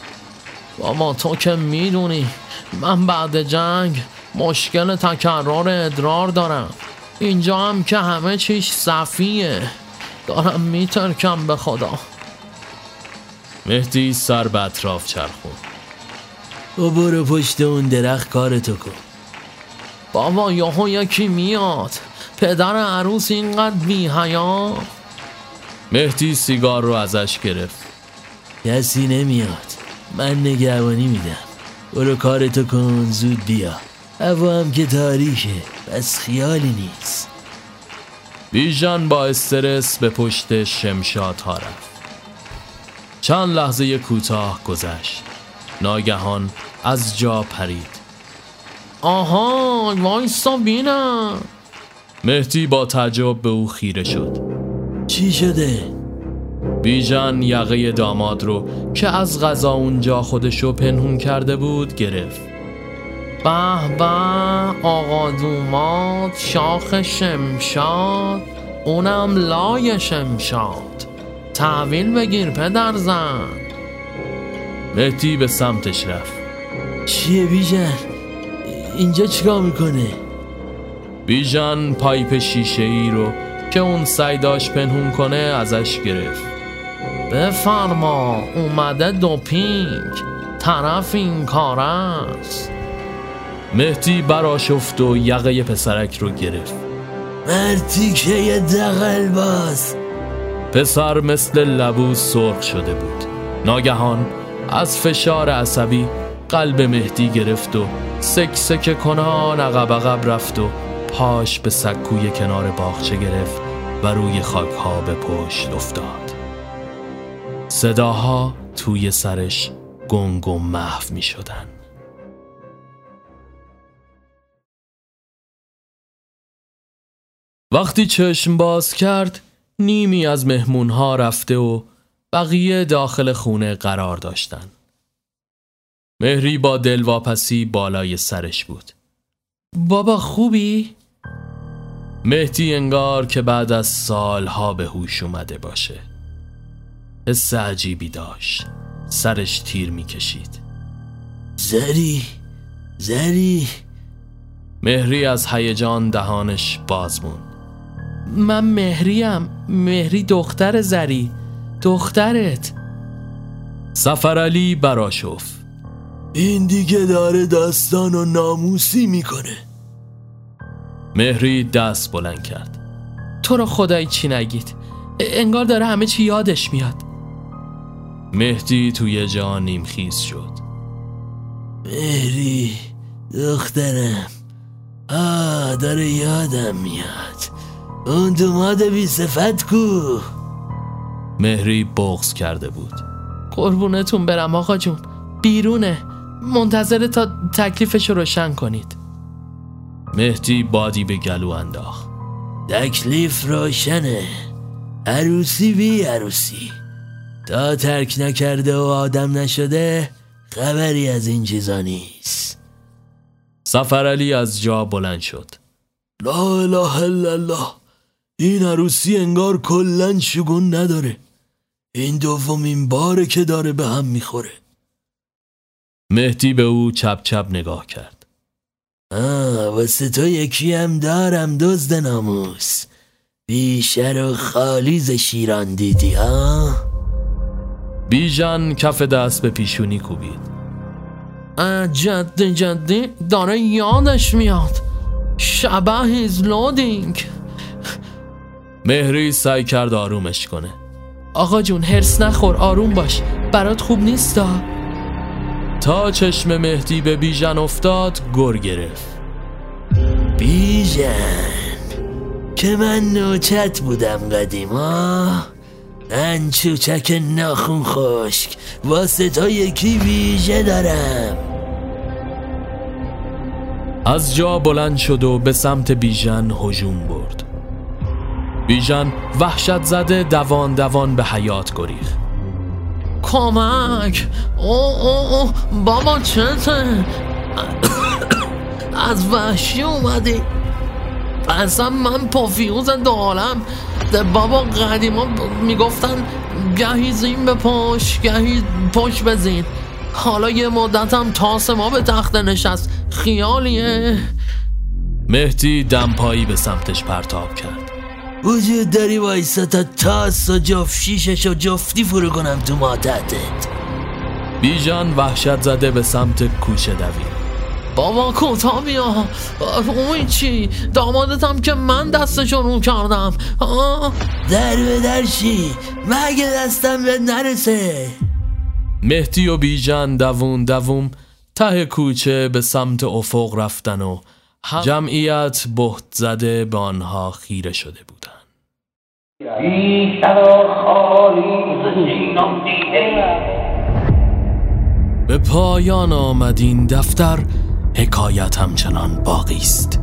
بابا تو که می‌دونی. من بعد جنگ مشکل تکرار ادرار دارم. اینجا هم که همه چیش صفیه. دارم میترکم به خدا. مهدی سر به اطراف چرخون. و برو پشت اون درخت کارتو کن. بابا یهو یکی میاد. پدر عروس اینقدر بی حیا مهدی سیگار رو ازش گرفت. کسی نمیاد. من نگهبانی میدم. برو کارتو کن زود بیا. هوا هم که تاریکه بس خیالی نیست. بیژن با استرس به پشت شمشاد ها رفت. چند لحظه کوتاه گذشت. ناگهان از جا پرید. آها وایستا بینم. مهدی با تعجب به او خیره شد. چی شده؟ بیژن یقه داماد رو که از غذا اونجا خودشو پنهون کرده بود گرفت. به به آقا دوماد شاخ شمشاد اونم لای شمشاد. تحویل بگیر پدر زن. مهدی به سمتش رفت. چیه بیژن؟ اینجا چیکار می‌کنه؟ بیژن پایپ شیشه ای رو که اون سعی داشت پنهون کنه ازش گرفت. بفرما اومده دوپینگ. طرف این کار است. مهدی براشفت و یقه پسرک رو گرفت. مرتی که یه دقل باز. پسر مثل لبو سرخ شده بود. ناگهان از فشار عصبی قلب مهدی گرفت و سک سک کنان عقب عقب رفت و پاش به سکوی کنار باغچه گرفت و روی خاک ها به پشت افتاد. صداها توی سرش گنگ و محو می شدن. وقتی چشم باز کرد نیمی از مهمون ها رفته و بقیه داخل خونه قرار داشتن مهری با دلواپسی بالای سرش بود بابا خوبی؟ مهدی انگار که بعد از سالها به هوش اومده باشه حس عجیبی داشت. سرش تیر می‌کشید. زری زری. مهری از هیجان دهانش باز موند. من مهریم مهری دختر زری. دخترت. سفر براشفت این دیگه داره داستان و ناموسی می‌کنه. مهری دست بلند کرد. تو رو خدایی چی نگید؟ انگار داره همه چی یادش میاد. مهدی توی جا نیمخیز شد. مهری دخترم. آه داره یادم میاد. اون دوماد بی صفت کو. مهری بغز کرده بود. قربونتون برم آقا جون. بیرونه. منتظر تا تکلیفش رو روشن کنید. مهدی بادی به گلو انداخت. تکلیف روشنه. عروسی بی عروسی. تا ترک نکرده و آدم نشده خبری از این چیزا نیست. سفر علی از جا بلند شد. لا اله الا الله. این عروسی انگار کلن شگون نداره. این دومین باره که داره به هم می‌خوره. مهدی به او چپ چپ نگاه کرد. آه واسه تو یکی هم دارم دزد ناموس. بیشر و خالیز شیران دیدی ها بیژن کف دست به پیشونی کوبید. جدی جدی داره یادش میاد. شبه هیز لودینگ مهری سعی کرد آرومش کنه. آقا جون هرس نخور آروم باش. برات خوب نیستا تا چشم مهدی به بیژن افتاد گر گرفت. بیژن که من نوچت بودم قدیما. من چوچک ناخون خشک واسه تا یکی ویژه دارم؟ از جا بلند شد و به سمت بیژن هجوم برد. بیژن وحشت زده دوان دوان به حیات گریخ کمک! او او او بابا چته؟ از وحشی اومدی؟ اصلا من پافیوز دالم. بابا قدیما می‌گفتن گهی زین به پاش گهی پشت بزین حالا یه مدتم تاس ما به تخت نشست. خیالیه. مهدی دمپایی به سمتش پرتاب کرد. وجود داری وایسا تا تاس و جفت شیشش و جفتی فرو کنم تو ماتتت. بیژان وحشت زده به سمت کوچه دوید. بابا کوتا بیا؟ اون چی دامادتم که من دستشو رو کردم. در به در شی مگه دستم به نرسه. مهدی و بیژن دوون دووم ته کوچه به سمت افق رفتن و جمعیت بهت زده به آنها خیره شده بودن. به پایان آمد این دفتر. حکایت همچنان باقی است.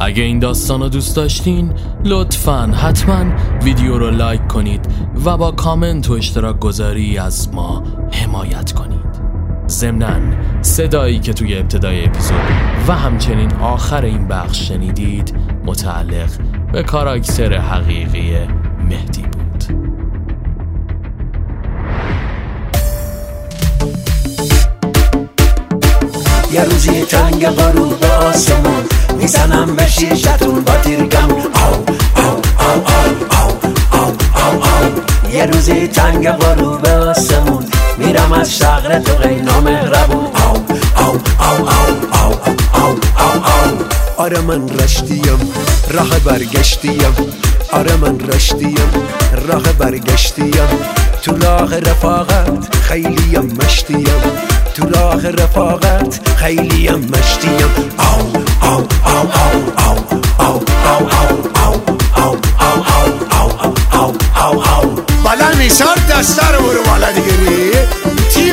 اگه این داستان رو دوست داشتین لطفا حتما ویدیو رو لایک کنید و با کامنت و اشتراک گذاری از ما حمایت کنید. ضمنا صدایی که توی ابتدای اپیزود و همچنین آخر این بخش شنیدید متعلق به کاراکتر حقیقی مهدی. یه روزی تنگ غروب به آسمون می‌زنم به شیشتون با تیرگم او او او او او او او یه روزی تنگ غروب به آسمون میرم از شغل تو غینا مهربون او او او او او او او آره من رشتیم راه برگشتیم آره من رشتیم راه برگشتیم تو راه رفاقت خیلیم مشتیم تو راه رفاقت خیلیم مشتیم او او او او او او او او او او او او او او بلند نیسان دسته رو برو بالا دیگه تی